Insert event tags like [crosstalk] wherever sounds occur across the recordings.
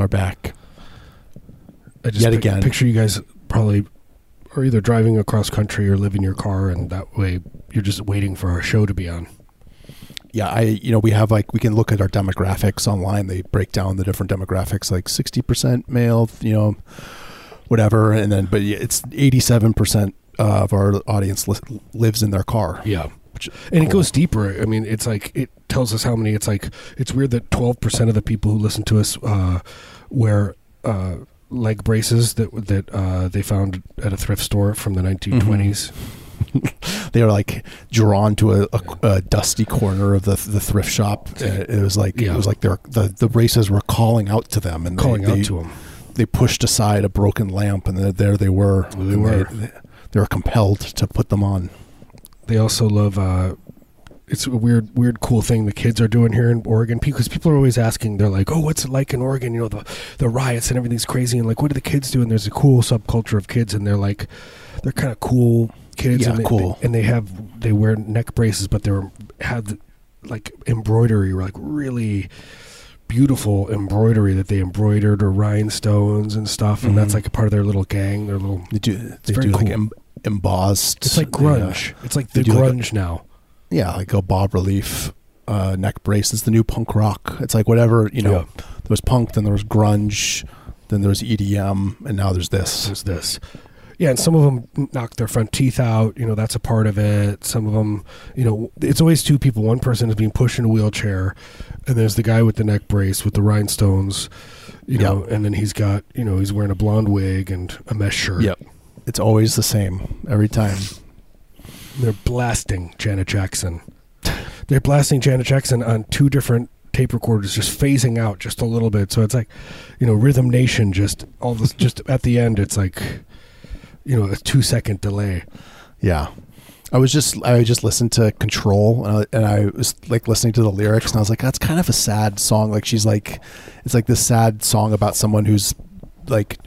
are back. I just Yet pic- again. picture you guys probably are either driving across country or live in your car, and that way you're just waiting for our show to be on. Yeah, I you know we have like we can look at our demographics online. They break down the different demographics, like sixty percent male, you know, whatever, and then but it's eighty seven percent of our audience li- lives in their car. Yeah. Which, And it goes deeper. I mean, it's like it tells us how many. It's like it's weird that twelve percent of the people who listen to us uh, wear uh, leg braces that that uh, they found at a thrift store from the nineteen twenties. [laughs] they are like drawn to a, a, a dusty corner of the the thrift shop. It was like Yeah. it was like they're, the the braces were calling out to them and they- Calling they, out to them. They pushed aside a broken lamp and there- there they were. They were. They, they were compelled to put them on. They also love. Uh, it's a weird, weird, cool thing the kids are doing here in Oregon because people are always asking. They're like, "Oh, what's it like in Oregon? You know, the the riots and everything's crazy." And like, what do the kids do? And there's a cool subculture of kids, and they're like, they're kind of cool kids. Yeah, and they, cool. and they have they wear neck braces, but they're have like embroidery, like really beautiful embroidery that they embroidered or rhinestones and stuff, and that's Mhm. like a part of their little gang. Their little. They do they very do like cool. em, embossed. It's like yeah. grunge. It's like the do like a- grunge now. Yeah, like a bas relief uh, neck brace. It's the new punk rock. It's like whatever you know. Yeah. There was punk, then there was grunge, then there was EDM, and now there's this. There's this. Yeah, and some of them knock their front teeth out. You know, that's a part of it. Some of them, you know, it's always two people. One person is being pushed in a wheelchair, and there's the guy with the neck brace with the rhinestones, you know, and then he's got, you know, he's wearing a blonde wig and a mesh shirt. Yep. It's always the same every time. They're blasting Janet Jackson. They're blasting Janet Jackson on two different tape recorders, just phasing out just a little bit. So it's like, you know, Rhythm Nation. Just all this, just at the end, it's like, you know, a two second delay. Yeah. I was just I just listened to Control and I, and I was like listening to the lyrics and I was like that's kind of a sad song like she's like it's like this sad song about someone who's like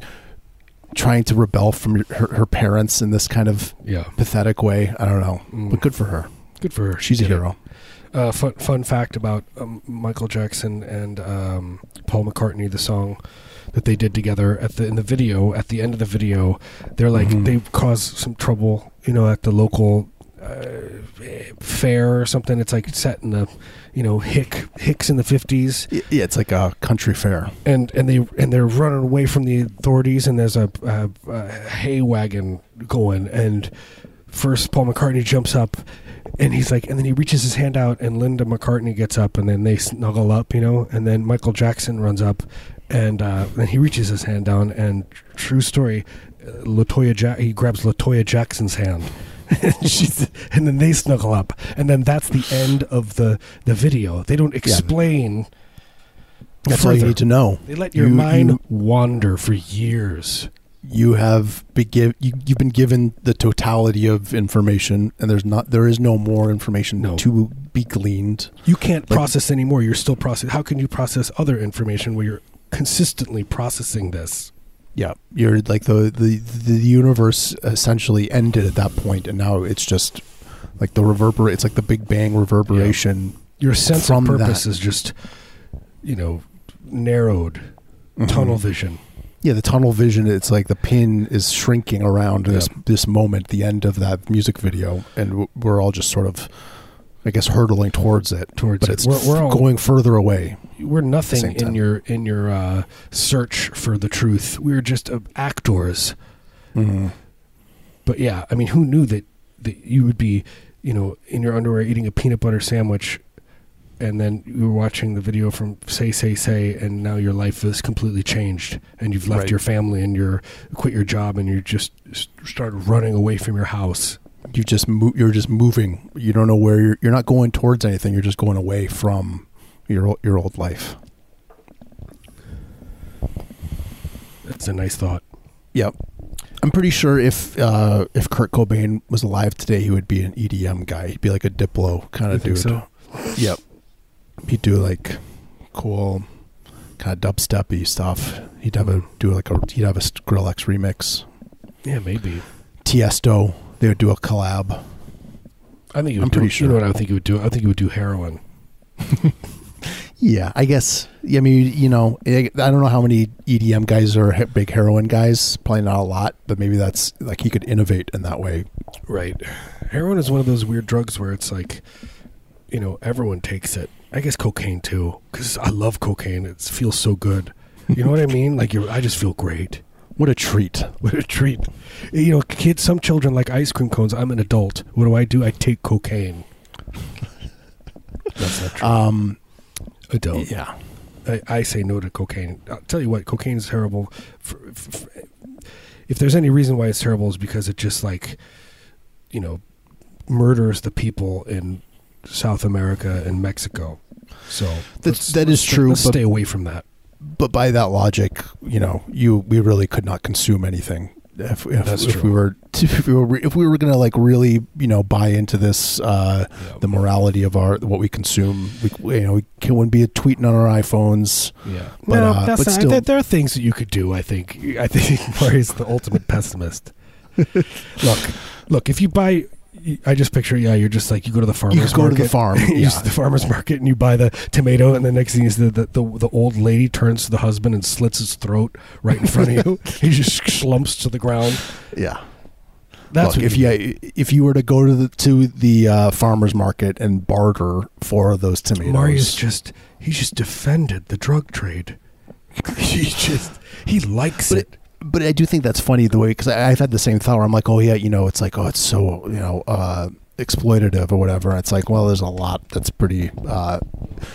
trying to rebel from her, her parents in this kind of Yeah, pathetic way I don't know Mm. but good for her good for her. she's a hero Uh, fun fun fact about um, Michael Jackson and um, Paul McCartney, the song that they did together at the in the video. At the end of the video, they're like Mhm. they caused some trouble, you know, at the local uh, fair or something. It's like set in the, you know, hick hicks in the fifties, yeah it's like a country fair and and they and they're running away from the authorities, and there's a, a, a hay wagon going, and first Paul McCartney jumps up. And he's like, and then he reaches his hand out, and Linda McCartney gets up, and then they snuggle up, you know. And then Michael Jackson runs up, and uh, then he reaches his hand down, and true story, uh, Latoya ja- he grabs Latoya Jackson's hand, [laughs] and she's, and then they snuggle up, and then that's the end of the the video. They don't explain. that's all you need to know They let your You- mind you- wander for years. you have be give, you, you've been given the totality of information and there's not there is no more information No. to be gleaned You can't Like- process anymore. You're still process. How can you process other information where you're consistently processing this? Yeah, you're like the, the the universe essentially ended at that point, and now it's just like the reverberate. It's like the Big Bang reverberation. Your sense of purpose that. is just, you know, narrowed, Mhm. tunnel vision. Yeah, the tunnel vision. It's like the pin is shrinking around this Yeah. this moment, the end of that music video, and we're all just sort of, I guess, hurtling towards it. Towards but it. it's We're- we're all- going further away. We're nothing in your in your uh, search for the truth. We're just uh, actors. Mm-hmm. But yeah, I mean, who knew that that you would be, you know, in your underwear eating a peanut butter sandwich, and then you were watching the video from Say Say Say, and now your life is completely changed, and you've left Right. your family and you're quit your job, and you just started running away from your house. You just you're just moving. You don't know where you're. You're not going towards anything. You're just going away from your your old life. That's a nice thought. Yep. I'm pretty sure if uh, if Kurt Cobain was alive today, he would be an EDM guy. He'd be like a Diplo kind of dude. so? Yep. He'd do like cool kind of dubstepy stuff. He'd have a do like a he'd have a Skrillex remix. Yeah, maybe. Tiesto, they would do a collab. I think he would I'm do, pretty You know sure. what I think he would do? I think he would do heroin. [laughs] Yeah, I guess. I mean, you know, I don't know how many EDM guys are big heroin guys. Probably not a lot, but maybe that's like he could innovate in that way. Right. Heroin is one of those weird drugs where it's like, you know, everyone takes it. I guess cocaine too, because I love cocaine. It feels so good. You know what I mean? Like I just feel great. What a treat! [laughs] What a treat. You know, kids. Some children like ice cream cones. I'm an adult. What do I do? I take cocaine. That's not true. Um, don't. yeah, I, I say no to cocaine. I'll tell you what, cocaine is terrible. For, for, if there's any reason why it's terrible, is because it just like, you know, murders the people in South America and Mexico. So That's- let's- that is let's- true, Let's stay away from that. But by that logic, you know, you we really could not consume anything if, if, That's if true. we were if we were if we were gonna like really you know buy into this uh, Yeah. the morality of our what we consume. We you know we can, wouldn't be tweeting on our iPhones. Yeah, But, no, uh, but not, still- there, there are things that you could do. I think. I think [laughs] Marius the ultimate pessimist. [laughs] look, look. If you buy, I just picture. Yeah, you're just like you go to the farmer's You go to market. the farm, [laughs] you yeah. to the farmer's market and you buy the tomato, and the next thing is the the, the the old lady turns to the husband and slits his throat right in front of you. [laughs] he just slumps to the ground. Yeah. That's Look, what if you if you were to go to the to the uh, farmers market and barter for those tomatoes, Marius just he just defended the drug trade. [laughs] he just he likes But it. But I do think that's funny the way because I've had the same thought where I'm like, oh yeah, you know, it's like oh it's so you know uh, exploitative or whatever. And it's like well, there's a lot that's pretty uh,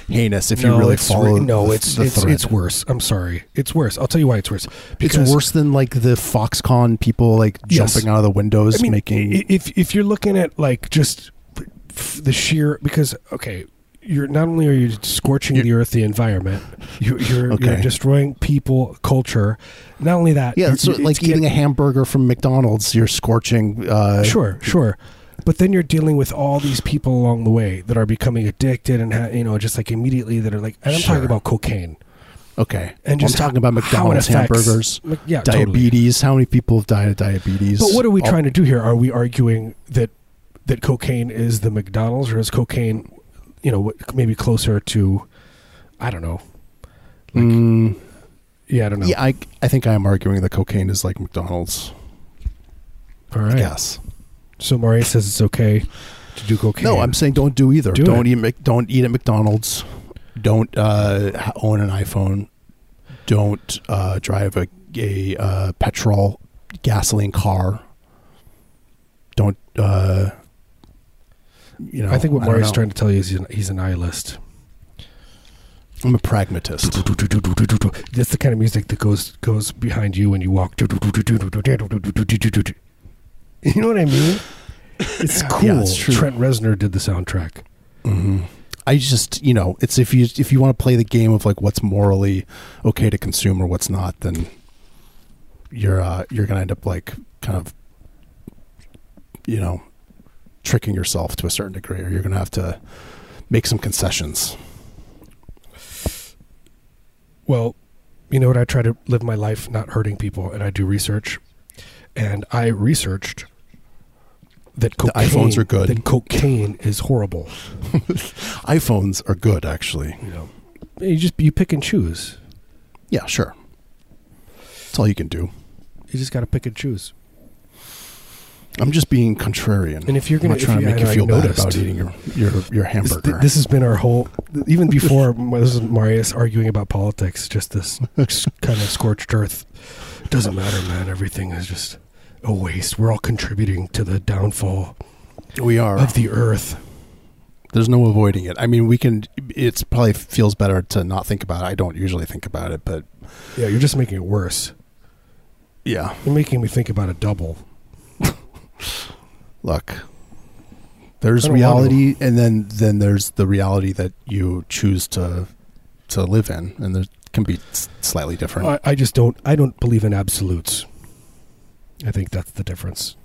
heinous if you really follow. re- no, the, it's the it's it's worse. I'm sorry, it's worse. I'll tell you why it's worse. It's worse than like the Foxconn people like Yes. jumping out of the windows I mean, making. if if you're looking at like just f- the sheer because okay, you're not only are you scorching You're- the earth, the environment, you, you're you're destroying people, culture. Not only that, yeah, it's like eating a hamburger from McDonald's. You're scorching. Uh, sure, sure. But then you're dealing with all these people along the way that are becoming addicted and ha- you know just like immediately that are like and I'm Sure. talking about cocaine Okay, and Well, just I'm talking about McDonald's affects- hamburgers, yeah, totally. diabetes. How many people have died of diabetes? But what are we All- trying to do here? Are we arguing that that cocaine is the McDonald's, or is cocaine, you know, maybe closer to, I don't know. Like, Mm, yeah, I don't know. Yeah, I, I think I am arguing that cocaine is like McDonald's. All right. Yes. So Marius says it's okay to do cocaine. No, I'm saying don't do either. Do not eat. Mc- Don't eat at McDonald's. Don't uh, own an iPhone. Don't uh, drive a a uh, petrol gasoline car. Don't. Uh, you know. I think what don't trying to tell you is he's, an, he's a nihilist. I'm a pragmatist. That's the kind of music that goes goes behind you when you walk. You know what I mean? It's cool. Yeah, it's true. Trent Reznor did the soundtrack. hmm I just, you know, it's if you if you want to play the game of like what's morally okay to consume or what's not, then you're uh, you're gonna end up like kind of, you know, tricking yourself to a certain degree, or you're gonna have to make some concessions. Well, you know what? I try to live my life not hurting people, and I do research. And I researched that The iPhones are good. That cocaine is horrible. [laughs] iPhones are good, actually. You know, you just you pick and choose. Yeah, sure. That's all you can do. You just got to pick and choose. I'm just being contrarian. And if you're gonna, not if trying you, to make you feel I bad about eating your your, your This, hamburger. this has been our whole. Even before this is Marius arguing about politics, just this [laughs] kind of scorched earth. Doesn't matter, man. Everything is just a waste. We're all contributing to the downfall we are. of the earth. There's no avoiding it. I mean, we can. It's probably feels better to not think about it. I don't usually think about it, but Yeah, you're just making it worse. yeah. You're making me think about a double. Look, there's reality, and then then there's the reality that you choose to to live in, and there can be slightly different. I, I just don't. I don't believe in absolutes. I think that's the difference.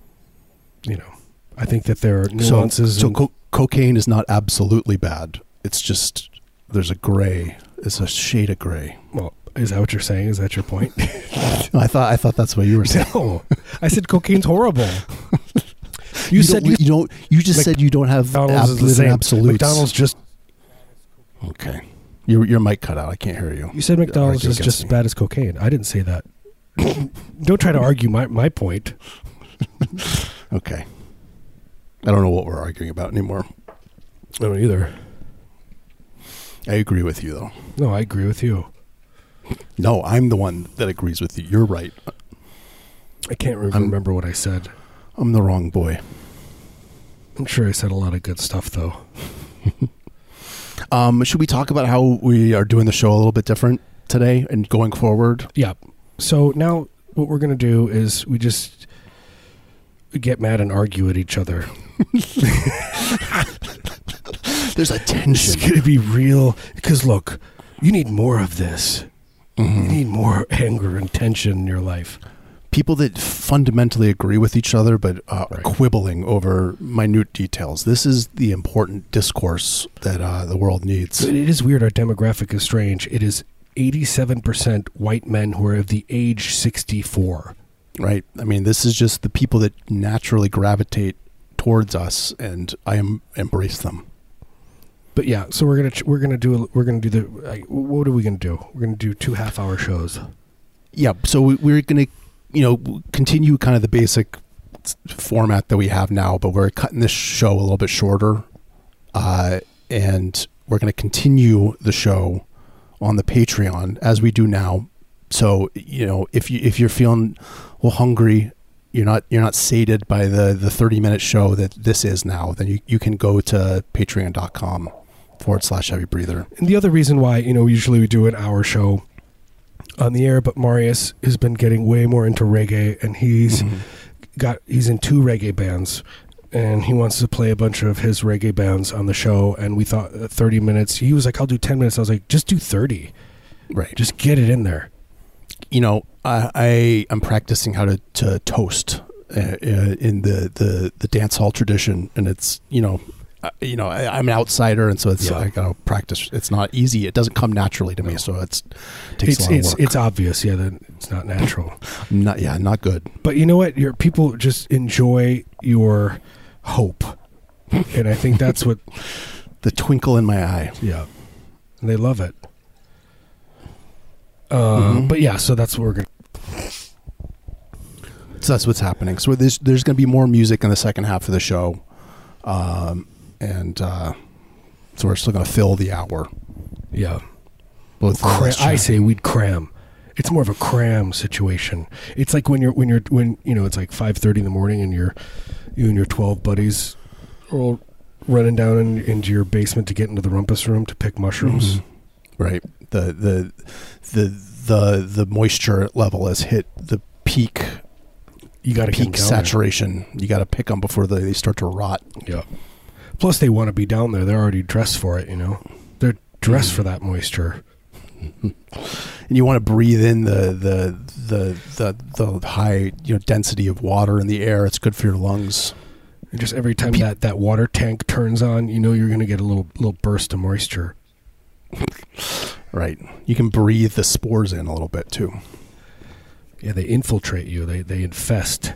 You know, I think that there are nuances. So, so co- cocaine is not absolutely bad. It's just there's a gray. It's a shade of gray. well, is that what you're saying? Is that your point? [laughs] I thought I thought that's what you were saying. no, I said cocaine's horrible. You, You, said don't, you don't. You just Mc- said you don't have McDonald's ab- is the same. absolutes. McDonald's just Okay. Your your mic cut out. I can't hear you. You said McDonald's is just as bad as cocaine. I didn't say that. Don't try to argue my, my point. [laughs] Okay. I don't know what we're arguing about anymore. I don't either. I agree with you though. No, I agree with you. No, I'm the one that agrees with you. You're right. I can't re- I'm- remember what I said. I'm the wrong boy. I'm sure I said a lot of good stuff though. [laughs] Um, should we talk about how we are doing the show a little bit different today and going forward? Yeah. So now what we're gonna do is we just get mad and argue at each other. [laughs] There's a This is tension. gonna be real because look, you need more of this. You Mhm. need more [laughs] anger and tension in your life. People that fundamentally agree with each other but uh, Right. quibbling over minute details. This is the important discourse that uh, the world needs. It is weird. Our demographic is strange. It is 87% white men who are of the age 64. right? I mean, this is just the people that naturally gravitate towards us, and I embrace them. But yeah, so we're gonna we're gonna do we're gonna do the like, what are we gonna do? We're gonna do two half hour shows. Yeah, so we- we're to, you know, continue kind of the basic format that we have now, but we're cutting this show a little bit shorter, uh, and we're to continue the show on the Patreon as we do now. So you know, if you if you're feeling well hungry, you're not you're not sated by the the 30 minute show that this is now, then you you can go to patreon.com forward slash heavy breather. And the other reason why you know usually we do an hour show on the air, but Marius has been getting way more into reggae, and he's got he's in two reggae bands. And he wants to play a bunch of his reggae bands on the show. And we thought uh, 30 minutes. He was like, I'll do 10 minutes. I was like, just do 30. Right. Just get it in there. you know, I, I am practicing how to, to toast uh, uh, in the, the, the dance hall tradition, and it's you know, you know, I, I'm an outsider, and so it's Yeah. I gotta practice. It's not easy. It doesn't come naturally to me, No. so it's takes It's a lot it's of work. it's obvious, yeah, that it's not natural. not yeah, not good. But you know what? Your people just enjoy your hope, and I think that's what. [laughs] The twinkle in my eye. Yeah, and they love it. Uh, Mhm. But yeah, so that's what we're gonna. So that's what's happening. So there's there's going to be more music in the second half of the show, um, and uh, so we're still going to fill the hour. Yeah, Both Cra- I say we'd cram. It's more of a cram situation. It's like when you're when you're when you know it's like five thirty in the morning and you're you and your twelve buddies are all running down in, into your basement to get into the rumpus room to pick mushrooms. Mhm. Right. The the the the the moisture level has hit the peak You got to peak saturation. You got to pick them before they, they start to rot. Yeah. Plus, they want to be down there. They're already dressed for it. You know, they're dressed Mm. for that moisture. [laughs] And you want to breathe in the the the the, the high you know density of water in the air. It's good for your lungs. And just every time that, that water tank turns on, you know you're going to get a little little burst of moisture. [laughs] Right. You can breathe the spores in a little bit too. Yeah, they infiltrate you. They they infest.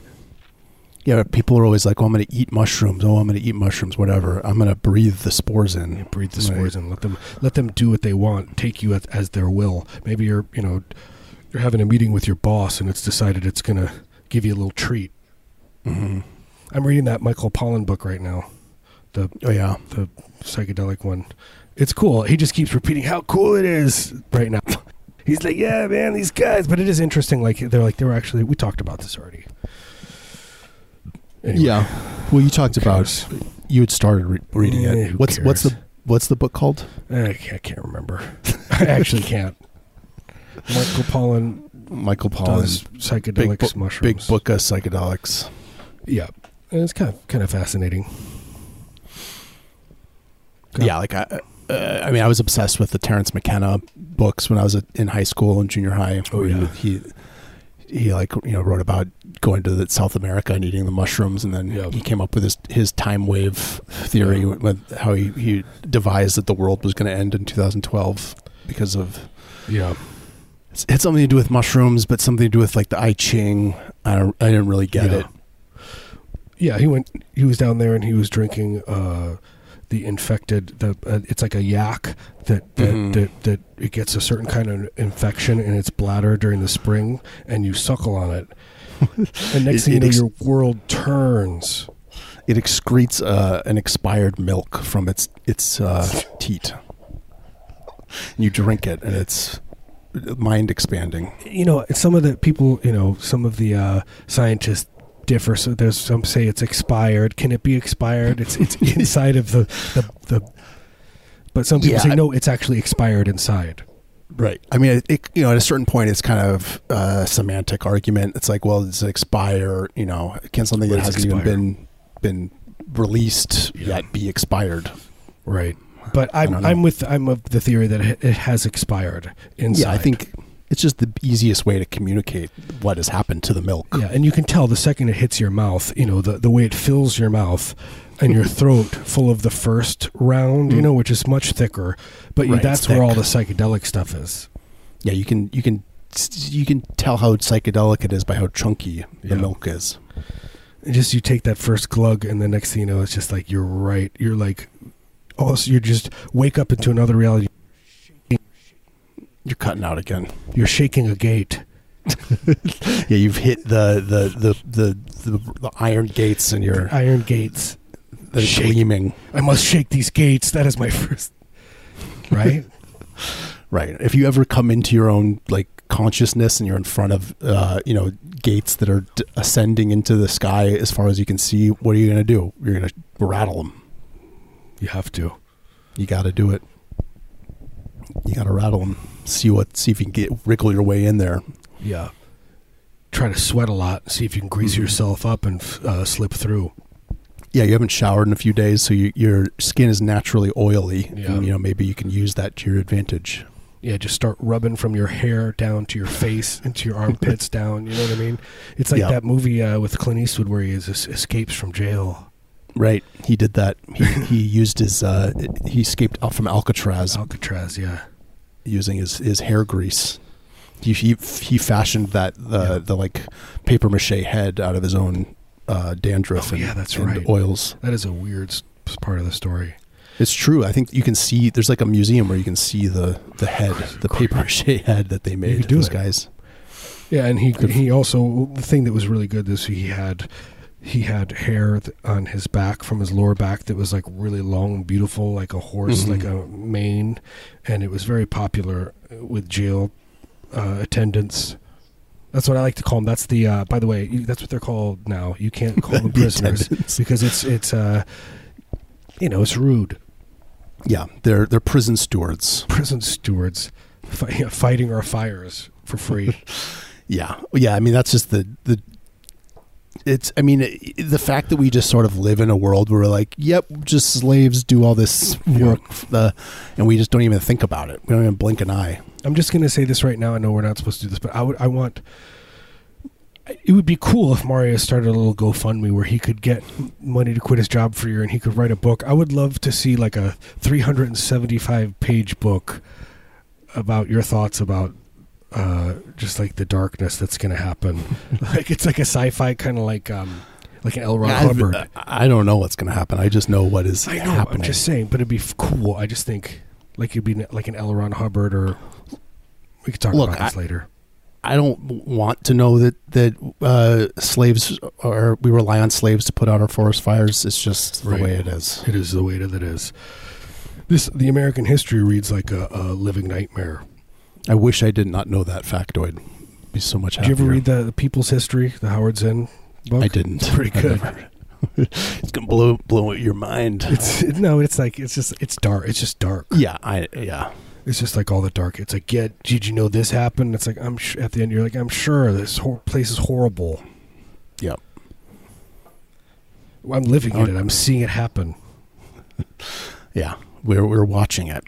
Yeah, people are always like, "Oh, I'm going to eat mushrooms. Oh, I'm going to eat mushrooms. Whatever. I'm going to breathe the spores You in." breathe the Right. spores and let them let them do what they want. Take you as, as their will. Maybe you're you know you're having a meeting with your boss and it's decided it's going to give you a little treat. hmm I'm reading that Michael Pollan book right now. The Oh yeah. the psychedelic one. It's cool. He just keeps repeating how cool it is right now. [laughs] He's like, yeah, man, these guys. But it is interesting. Like they're like they were actually. We talked about this already. Anyway, Yeah. Well, you talked about you had started re- reading Eh, it. who What's what's the what's the book called? I can't, I can't remember. [laughs] I actually can't. Michael Pollan Michael does Pollan. psychedelics, Big, bu- mushrooms. big book of psychedelics. Yeah, and it's kind of kind of fascinating. Yeah, like I, uh, I mean, I was obsessed with the Terence McKenna books when I was in high school and junior high. Oh, yeah. he he like you know wrote about going to the South America and eating the mushrooms, and then Yeah. he came up with his his time wave theory Yeah. with how he, he devised that the world was going to end in 2012 because of Yeah, it's, it had something to do with mushrooms, but something to do with like the I Ching. I don't, I didn't really get Yeah. it. yeah. He went. He was down there and he was drinking uh, the infected. The uh, it's like a yak that that, Mhm. that that it gets a certain kind of infection in its bladder during the spring, and you suckle on it, [laughs] and next It- thing you know, ex- your world turns. It excretes uh, an expired milk from its its uh, teat. And you drink it, and it's mind expanding. you know some of the people you know some of the uh, scientists differ so there's some say it's expired can it be expired it's it's [laughs] inside of the the, the but some people Yeah, say no it's actually expired inside Right. I mean, it, it, you know, at a certain point, it's kind of a semantic argument. It's like, well, does it expire? You know, can something that hasn't even been been released Yeah. yet be expired? right but i'm i'm with i'm of the theory that it, it has expired inside Yeah, I think it's just the easiest way to communicate what has happened to the milk. yeah and you can tell the second it hits your mouth you know the the way it fills your mouth and your throat full of the first round you Mm. know which is much thicker but Right, that's where all the psychedelic stuff is Yeah, you can you can you can tell how psychedelic it is by how chunky the Yeah. milk is. And just you take that first glug and the next thing you know it's just like you're right you're like oh so you just wake up into another reality You're cutting out again. you're shaking a gate [laughs] Yeah, you've hit the the the the, the, the iron gates, and you're iron gates they're Shake. gleaming. i must shake these gates that is my first right [laughs] Right. If you ever come into your own like consciousness and you're in front of uh, you know gates that are d- ascending into the sky as far as you can see, what are you going to do? You're going to rattle them. you have to You got to do it. You got to rattle them. See what. See if you can get wriggle your way in there. yeah try to sweat a lot see if you can grease Mhm. yourself up and uh, slip through Yeah, you haven't showered in a few days, so you, your skin is naturally oily. Yeah. And, you know, maybe you can use that to your advantage. yeah just start rubbing from your hair down to your face into your [laughs] armpits down you know what i mean it's like Yeah. that movie uh, with clint eastwood where he is, escapes from jail Right. He did that. He, he [laughs] used his. Uh, he escaped out from Alcatraz alcatraz yeah using his, his hair grease. He, he he fashioned that the Yeah. the like paper mache head out of his own uh, dandruff Oh, and, yeah, that's and right. oils. That is a weird part of the story. It's true. I think you can see. There's like a museum where you can see the the head, the paper mache head that they made. could do those it. guys. Yeah, and he he also the thing that was really good is he had he had hair th- on his back from his lower back that was like really long and beautiful, like a horse, Mhm. like a mane, and it was very popular with jail uh, attendants. That's what I like to call them. That's the uh, by the way, that's what they're called now. You can't call them [laughs] prisoners attendants. because it's it's uh, you know it's rude. Yeah, they're they're prison stewards. Prison stewards fi- [laughs] fighting our fires for free. [laughs] Yeah, yeah. I mean, that's just the the. It's. I mean, it, the fact that we just sort of live in a world where we're like, yep, just slaves do all this work, uh, and we just don't even think about it. We don't even blink an eye. I'm just going to say this right now. I know we're not supposed to do this, but I would I want it would be cool if Marius started a little GoFundMe where he could get money to quit his job for a year and he could write a book. I would love to see like a 375 page book about your thoughts about uh, just like the darkness that's going to happen. [laughs] like it's like a sci-fi kind of like um, like an L. Ron Hubbard. I I don't know what's going to happen. I just know what is I know. happening. I'm just saying, but it'd be cool. I just think like it'd be like an L. Ron Hubbard or we could talk Look, about this later. I don't want to know that that uh, slaves or we rely on slaves to put out our forest fires. It's just Right. the way it is. It is the way that it is. This the American history reads like a, a living nightmare. I wish I did not know that factoid. Be so much happier. Did you ever read the, the People's History, the Howard Zinn book? I didn't. It's pretty [laughs] good. [laughs] it's gonna blow blow your mind. It's no, it's like it's just it's dark. It's just dark. yeah, I yeah. It's just like all the dark. It's like, yeah, did you know this happened? It's like I'm sh- at the end. You're like, I'm sure this hor- place is horrible. Yep. I'm living in Oh. it. I'm seeing it happen. [laughs] Yeah, we're we're watching it.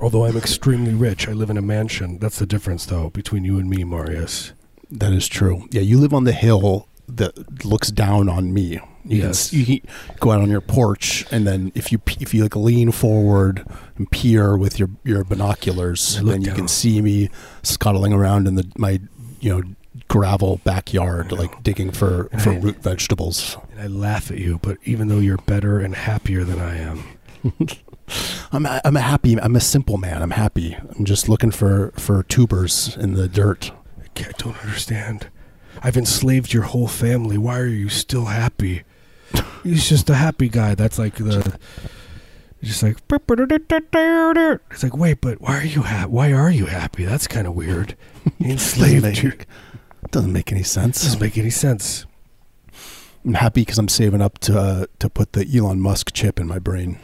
Although I'm extremely rich, I live in a mansion. That's the difference, though, between you and me, Marius. That is true. Yeah, you live on the hill that looks down on me. You Yes. can, you can go out on your porch, and then if you if you like lean forward and peer with your your binoculars, then you down. can see me scuttling around in the my you know gravel backyard, like digging for And for I- root vegetables. And I laugh at you, but even though you're better and happier than I am, [laughs] I'm a, I'm a happy. I'm a simple man. I'm happy. I'm just looking for for tubers in the dirt. I don't understand. I've enslaved your whole family. Why are you still happy? He's just a happy guy. That's like the. Just like it's like wait, but why are you happy? Why are you happy? That's kind of weird. [laughs] Enslaved Doesn't make, doesn't make any sense. Doesn't make any sense. I'm happy because I'm saving up to uh, to put the Elon Musk chip in my brain.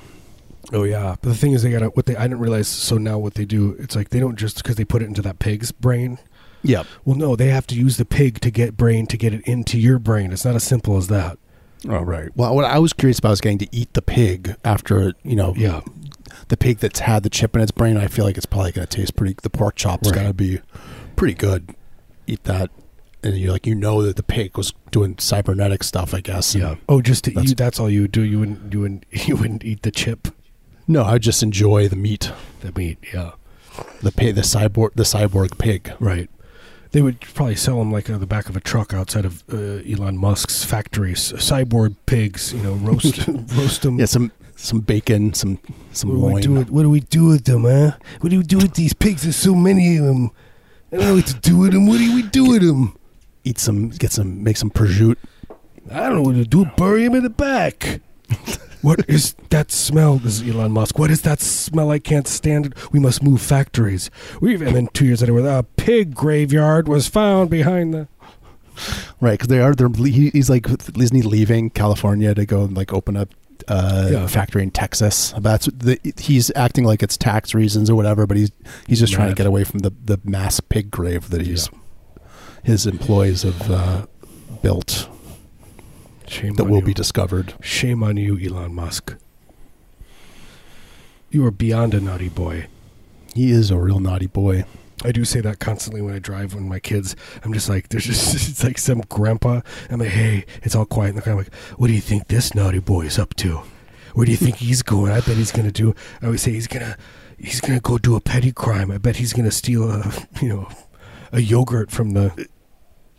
Oh yeah, but the thing is, they gotta what they I didn't realize. So now what they do, it's like they don't just because they put it into that pig's brain. Yep. Well, no, they have to use the pig to get brain to get it into your brain. It's not as simple as that. Oh right. Well, what I was curious about is getting to eat the pig after you know Yeah, the pig that's had the chip in its brain. I feel like it's probably going to taste pretty. The pork chop's Right. got to be pretty good. Eat that, and you're like you know that the pig was doing cybernetic stuff. I guess. yeah. Oh, just to That's- eat. That's all you would do. You wouldn't. You wouldn't. [laughs] You wouldn't eat the chip, No, I just enjoy the meat. the meat. Yeah, The pig, the cyborg, the cyborg pig. right. They would probably sell them like on the back of a truck outside of uh, Elon Musk's factories. Cyborg pigs. You know, roast [laughs] roast them. Yeah, some some bacon, some some What do, we loin. do with, what do we do with them, huh? What do we do with these pigs? There's so many of them. I don't know what to do with them. What do we do with them? Eat some, get some, make some prosciutto. I don't know what to do. Bury him in the back. [laughs] what is that smell? This is Elon Musk. What is that smell? I can't stand it. We must move factories. We've and then two years later, a pig graveyard was found behind the. Right, because they are. They're. He's like, isn't he leaving California to go and like open up uh, Yeah. a factory in Texas? That's the, he's acting like it's tax reasons or whatever, but he's he's just trying to get away from the the mass pig grave that he's his employees have uh, built Shame that will you. be discovered. Shame on you, Elon Musk. You are beyond a naughty boy. He is a real naughty boy. I do say that constantly when I drive with my kids. I'm just like, there's just, [laughs] it's like some grandpa. I'm like, hey, it's all quiet. And the I'm like, what do you think this naughty boy is up to? Where do you think he's going? I bet he's going to do, I always say he's going to, he's going to go do a petty crime. I bet he's going to steal a, [laughs] you know, a yogurt from the,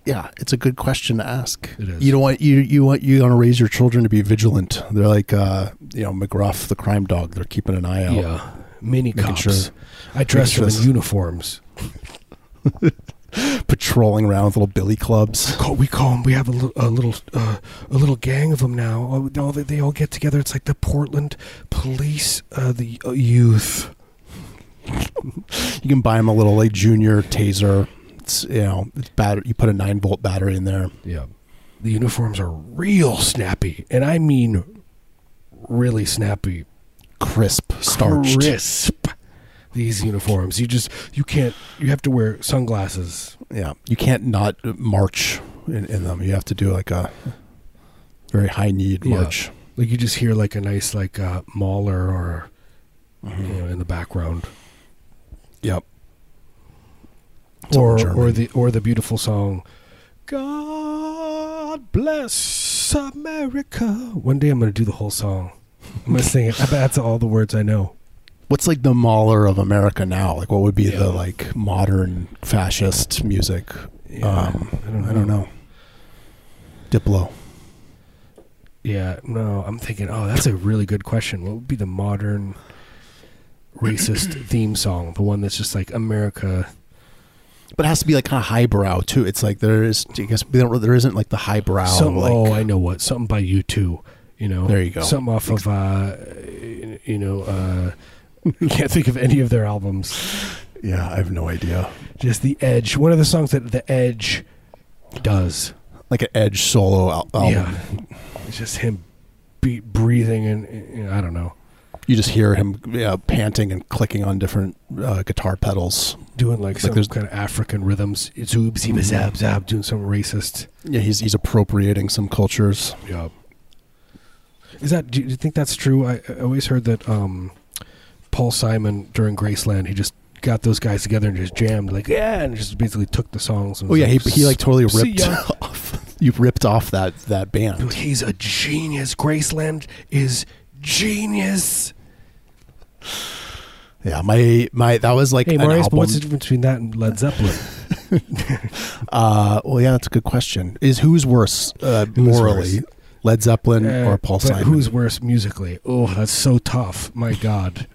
Yeah, it's a good question to ask. It is. You don't want you you want you want to raise your children to be vigilant. They're like uh, you know McGruff, the crime dog. They're keeping an eye out. yeah, mini cops. sure- I dress them in uniforms. [laughs] patrolling around with little billy clubs. We call them. We have a, li- a little uh, a little gang of them now. All, all they, they all get together. It's like the Portland Police, uh, the uh, youth. [laughs] You can buy them a little like junior taser. It's you know it's batter. You put a nine volt battery in there. Yeah, the uniforms are real snappy, and I mean really snappy, Crisp, starched. crisp. These uniforms, you just you can't. You have to wear sunglasses. Yeah, you can't not march in, in them. You have to do like a very high need Yeah. march. Like you just hear like a nice like uh, Mahler or you know, in the background. Yep. Or or the or the beautiful song God bless America. One day I'm going to do the whole song. I'm going to sing it. I bet that's all the words I know. What's like the Mahler of America now? Like what would be Yeah. the like modern fascist music? Yeah, um, I don't know. Diplo. Yeah, no, I'm thinking, oh, that's a really good question. What would be the modern racist [clears throat] theme song? The one that's just like America. But it has to be like kind of highbrow too. It's like there is, I guess we don't, there isn't like the highbrow. Some, like, oh, I know what. Something by U2. You know, There you go. Something off of, uh, you know, uh, can't think of any of their albums. yeah, I have no idea. Just the Edge. One of the songs that the Edge does. Like an Edge solo al- album. Yeah, it's just him be breathing and, and I don't know, You just hear him yeah, panting and clicking on different uh, guitar pedals. doing like, some there's- kind of African rhythms. It's oob zib zab zab, doing some racist. Yeah, he's he's appropriating some cultures. Yeah. Is that? Do you think that's true? I, I always heard that um, Paul Simon during Graceland, he just got those guys together and just jammed like yeah, and just basically took the songs. And Oh yeah, he like, he like totally ripped [laughs] off. You ripped off that that band. Dude, he's a genius. Graceland is genius. Yeah, my my that was like Hey, an Marius, but album. what's the difference between that and Led Zeppelin? [laughs] uh, well, yeah, that's a good question. Is who's worse uh, Who's morally, worse? Led Zeppelin Uh, or Paul but Simon? Who's worse musically? Oh, that's so tough. My God,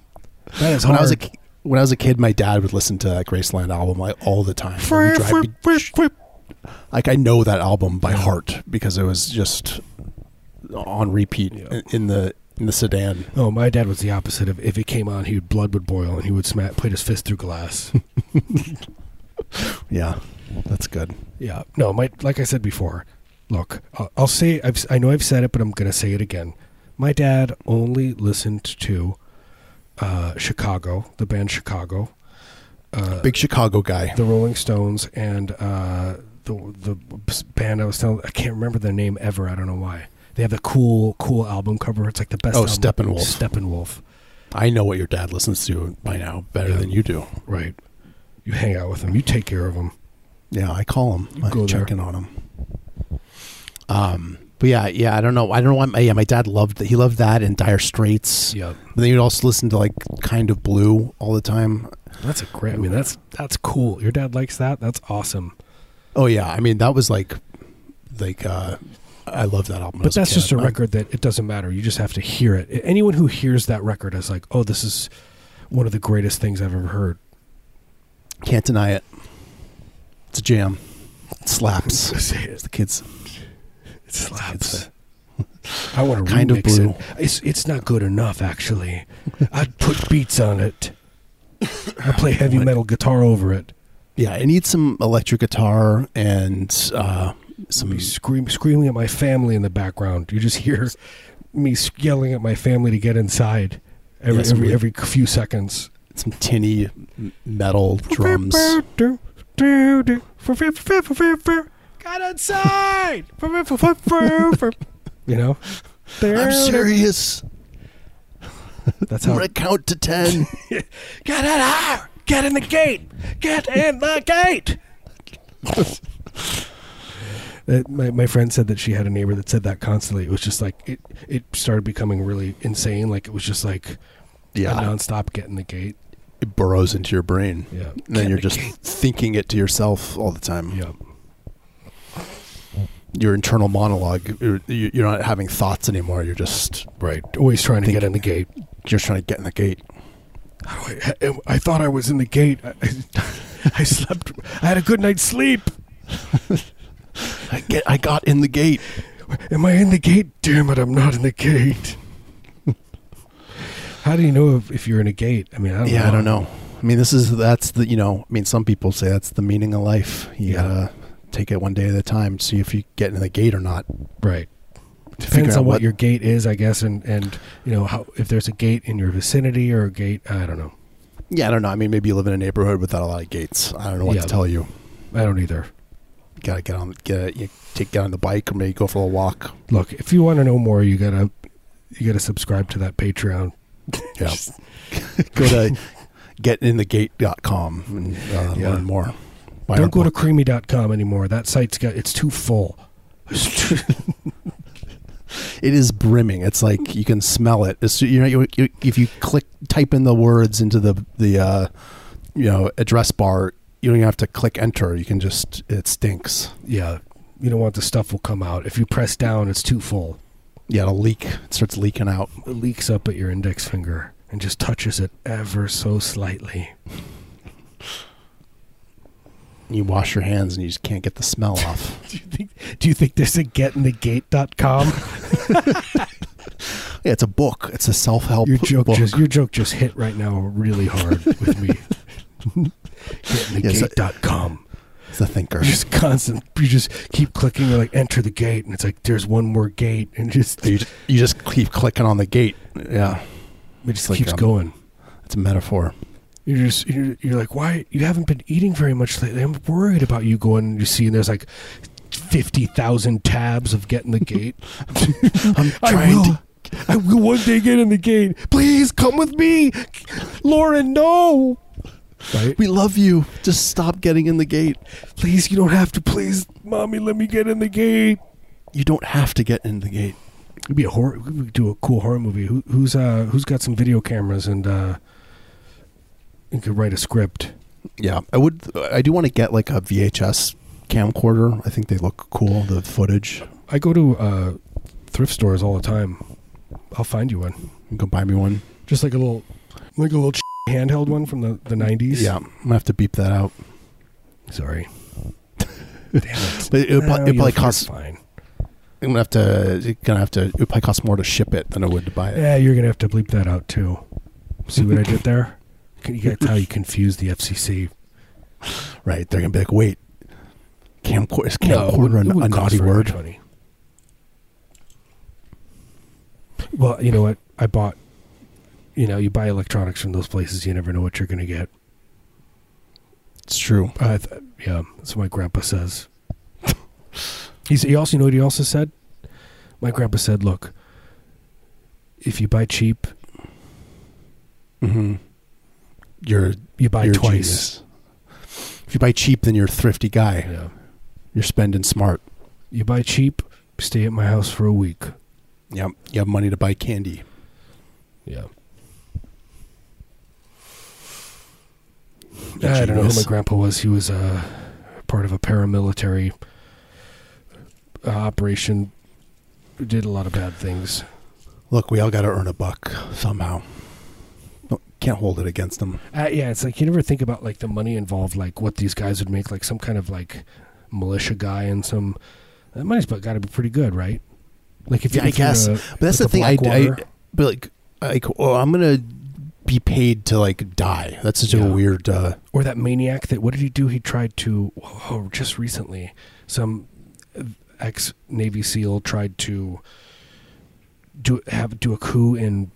that is when hard. I was a ki- when I was a kid, my dad would listen to that Graceland album like all the time. It would drive me- like I know that album by heart because it was just on repeat Yeah. in- in the in the sedan. Oh, my dad was the opposite of if it came on, he would blood would boil and he would smack, put his fist through glass. [laughs] Yeah, that's good. yeah, no, my like I said before. Look, I'll, I'll say I've, I know I've said it, but I'm gonna say it again. My dad only listened to uh, Chicago, the band Chicago, uh, Big Chicago guy. the Rolling Stones, and uh, the the band I was telling. I can't remember their name ever. I don't know why. They have the cool cool album cover. It's like the best. Oh, album. Steppenwolf. Steppenwolf. I know what your dad listens to by now better Yeah. than you do. Right. You hang out with him. You take care of him. Yeah, I call him. I Go check there. in on him. Um, but yeah, yeah, I don't know. I don't know why. My, yeah, my dad loved he loved that and Dire Straits. Yeah. But then you'd also listen to like Kind of Blue all the time. That's a great. I mean, that's that's cool. Your dad likes that. That's awesome. Oh yeah, I mean that was like, like uh, I love that album. But as a that's just a record that it doesn't matter. You just have to hear it. Anyone who hears that record is like, oh, this is one of the greatest things I've ever heard. Can't deny it. It's a jam. It slaps. [laughs] The kids. It slaps. I want to Kind of blue. it. It's it's not good enough actually. I'd put beats on it. I play heavy metal guitar over it. yeah, I need some electric guitar and uh, some. Be scream, screaming at my family in the background. You just hear me yelling at my family to get inside every every, every few seconds. some tinny metal drums. Got inside. you know. I'm serious. That's I'm how. gonna count to ten. [laughs] Get in here. Get in the gate. Get in the gate. [laughs] Uh, my, my friend said that she had a neighbor that said that constantly. It was just like it. It started becoming really insane. Like it was just like a yeah, nonstop get in the gate. it burrows into your brain. Yeah. And then you're the just gate. thinking it to yourself all the time. Yeah. Your internal monologue. You're, you're not having thoughts anymore. You're just Right. Always trying to get in the gate. you're trying to get in the gate. How do I, I thought I was in the gate. I, [laughs] I slept. I had a good night's sleep. [laughs] I get. I got in the gate. Am I in the gate? Damn it, I'm not in the gate. [laughs] How do you know if, if you're in a gate? I mean, I don't yeah, know. I don't know. I mean, this is that's the you know. I mean, some people say that's the meaning of life. You Yeah. gotta take it one day at a time. See if you get in the gate or not. Right. Depends on what, what- your gate is, I guess, and and you know how if there's a gate in your vicinity or a gate. I don't know. Yeah, I don't know. I mean, maybe you live in a neighborhood without a lot of gates. I don't know what Yeah. to tell you. I don't either. You gotta get on, get you take get on the bike or maybe go for a walk. Look, if you want to know more, you gotta you gotta subscribe to that Patreon. Yeah, [laughs] [laughs] go to getinthegate.com and uh, Yeah. learn more. Buy Don't go to book. creamy.com anymore. That site's got it's too full. [laughs] It is brimming. It's like you can smell it. It's, you know, you, you, if you click type in the words into the the uh, you know address bar, you don't even have to click enter. You can just it stinks. yeah, you don't want the stuff will come out. If you press down, it's too full. Yeah, it'll leak. It starts leaking out. It leaks up at your index finger and just touches it ever so slightly. [laughs] You wash your hands and you just can't get the smell [laughs] off. Do you think, do you think there's a getinthegate.com? [laughs] Yeah, it's a book. It's a self help Your joke book. just your joke just hit right now really hard with me. getinthegate.com. it's a thinker. You just constant you just keep clicking you're like enter the gate and it's like there's one more gate and just You just, you just keep clicking on the gate. Yeah, it just like, keeps um, going. it's a metaphor. You're just you're, you're like why you haven't been eating very much lately. I'm worried about you going and you see and there's like fifty thousand tabs of getting the gate. [laughs] [laughs] I'm trying to. I will one day get in the gate. Please come with me, Lauren. No. Right? We love you. Just stop getting in the gate. Please, you don't have to. Please, mommy, let me get in the gate. You don't have to get in the gate. It'd be a horror. We could do a cool horror movie. Who, who's uh who's got some video cameras and uh, you could write a script. Yeah, I would. I do want to get like a VHS camcorder. I think they look cool. The footage. I go to uh, thrift stores all the time. I'll find you one. You can go buy me one. Just like a little, like a little handheld one from the the nineties. Yeah, I'm gonna have to beep that out. Sorry. Damn it. But it would, No, pro- oh, it probably you're fine. I'm gonna have to. Gonna have to. It probably cost more to ship it than it would to buy it. Yeah, you're gonna have to bleep that out too. See what I did there? Can you get how you confuse the FCC? Right? They're gonna be like, wait, camcorder is No, camcorder it a, a naughty word? money. Well, you know what? I bought. You know, you buy electronics from those places. You never know what you're going to get. It's true. Uh, th- yeah, that's what my grandpa says. [laughs] He's. He also, you know what he also said? My grandpa said, "Look, if you buy cheap, hmm You're you buy you're twice." genius. If you buy cheap, then you're a thrifty guy. Yeah, You're spending smart. you buy cheap, stay at my house for a week. Yep. You have money to buy candy. Yeah. I don't know who my grandpa was. He was uh, part of a paramilitary uh, operation. Did a lot of bad things. Look, we all got to earn a buck somehow. Can't hold it against them. Uh, yeah, it's like you never think about like the money involved, like what these guys would make, like some kind of like militia guy and some. That money's got to be pretty good, right? Like if you, Yeah, I if you're guess. a- But that's the thing. I, I but like like oh, I'm gonna be paid to like die. That's such Yeah. a weird. uh or that maniac that what did he do? He tried to oh, just recently some ex Navy SEAL tried to do have do a coup in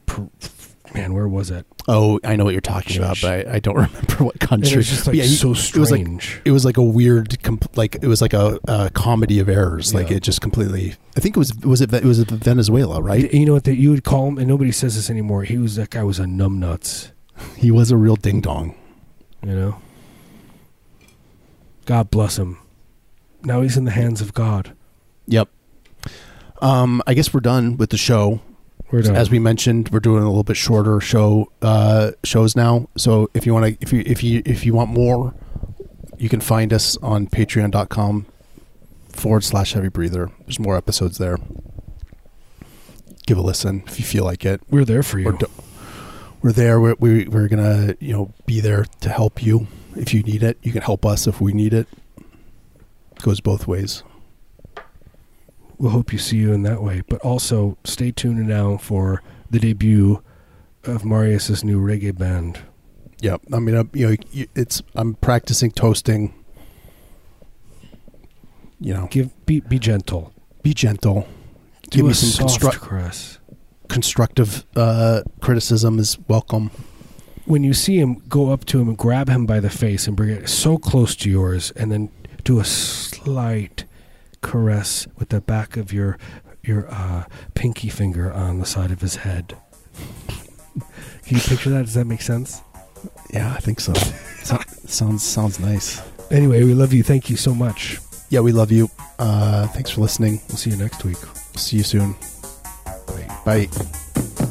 man where was it? Oh, I know what you're talking about, but I, I don't [laughs] remember what country. it was just like yeah, he- so It was like strange. it was like a weird, comp- like it was like a, a comedy of errors. Like Yeah. it just completely. I think it was was it it was Venezuela, right? you know what? That you would call him, and nobody says this anymore. He was that guy was a numbnuts. He was a real ding dong. You know. God bless him. Now he's in the hands of God. Yep. Um, I guess we're done with the show. We're done. As we mentioned, we're doing a little bit shorter show uh, shows now. So if you want to, if you if you if you want more, you can find us on Patreon.com forward slash Heavy Breather. There's more episodes there. Give a listen if you feel like it. We're there for you. We're, do- we're there. We're, we, we're gonna you know be there to help you if you need it. You can help us if we need it. it. Goes both ways. We'll hope you see you in that way. But also, stay tuned now for the debut of Marius's new reggae band. Yep. I mean, uh, you know, it's I'm practicing toasting. You know, Give be be gentle. be gentle. Do Give me some soft construct, caress. constructive uh, criticism is welcome. When you see him, go up to him and grab him by the face and bring it so close to yours, and then do a slight caress with the back of your your uh, pinky finger on the side of his head. [laughs] Can you picture that? Does that make sense? Yeah, I think so. so sounds sounds nice. Anyway, we love you. Thank you so much. Yeah, we love you. Uh, thanks for listening. We'll see you next week. See you soon. Bye. Bye.